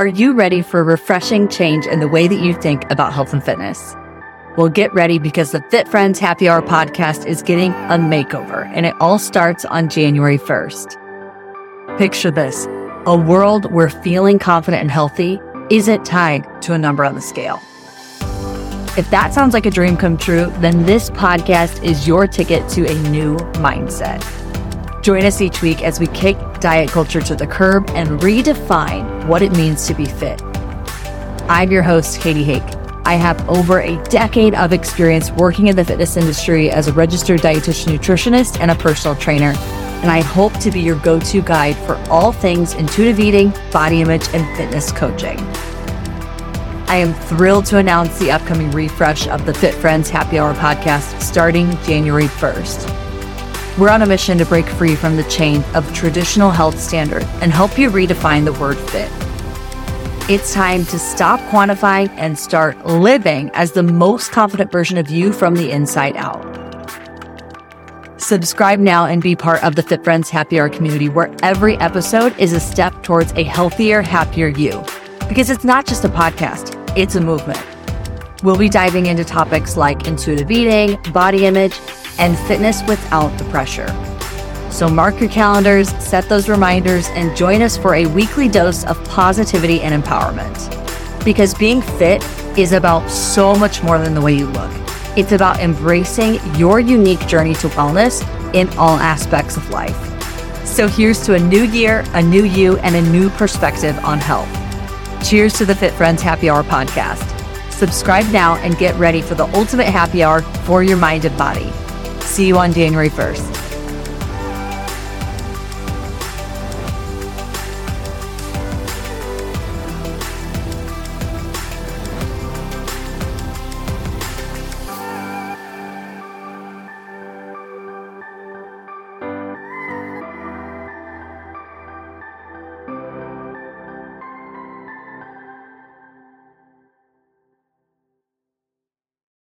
Are you ready for a refreshing change in the way that you think about health and fitness? Well, get ready because the Fit Friends Happy Hour podcast is getting a makeover and it all starts on January 1st. Picture this a world where feeling confident and healthy isn't tied to a number on the scale. If that sounds like a dream come true, then this podcast is your ticket to a new mindset. Join us each week as we kick diet culture to the curb and redefine what it means to be fit. I'm your host, Katie Hake. I have over a decade of experience working in the fitness industry as a registered dietitian nutritionist and a personal trainer. And I hope to be your go to guide for all things intuitive eating, body image, and fitness coaching. I am thrilled to announce the upcoming refresh of the Fit Friends Happy Hour podcast starting January 1st. We're on a mission to break free from the chain of traditional health standard and help you redefine the word fit. It's time to stop quantifying and start living as the most confident version of you from the inside out. Subscribe now and be part of the Fit Friends Happy Hour community where every episode is a step towards a healthier, happier you. Because it's not just a podcast, it's a movement. We'll be diving into topics like intuitive eating, body image, and fitness without the pressure. So mark your calendars, set those reminders, and join us for a weekly dose of positivity and empowerment. Because being fit is about so much more than the way you look. It's about embracing your unique journey to wellness in all aspects of life. So here's to a new year, a new you, and a new perspective on health. Cheers to the Fit Friends Happy Hour podcast. Subscribe now and get ready for the ultimate happy hour for your mind and body. See you on January 1st.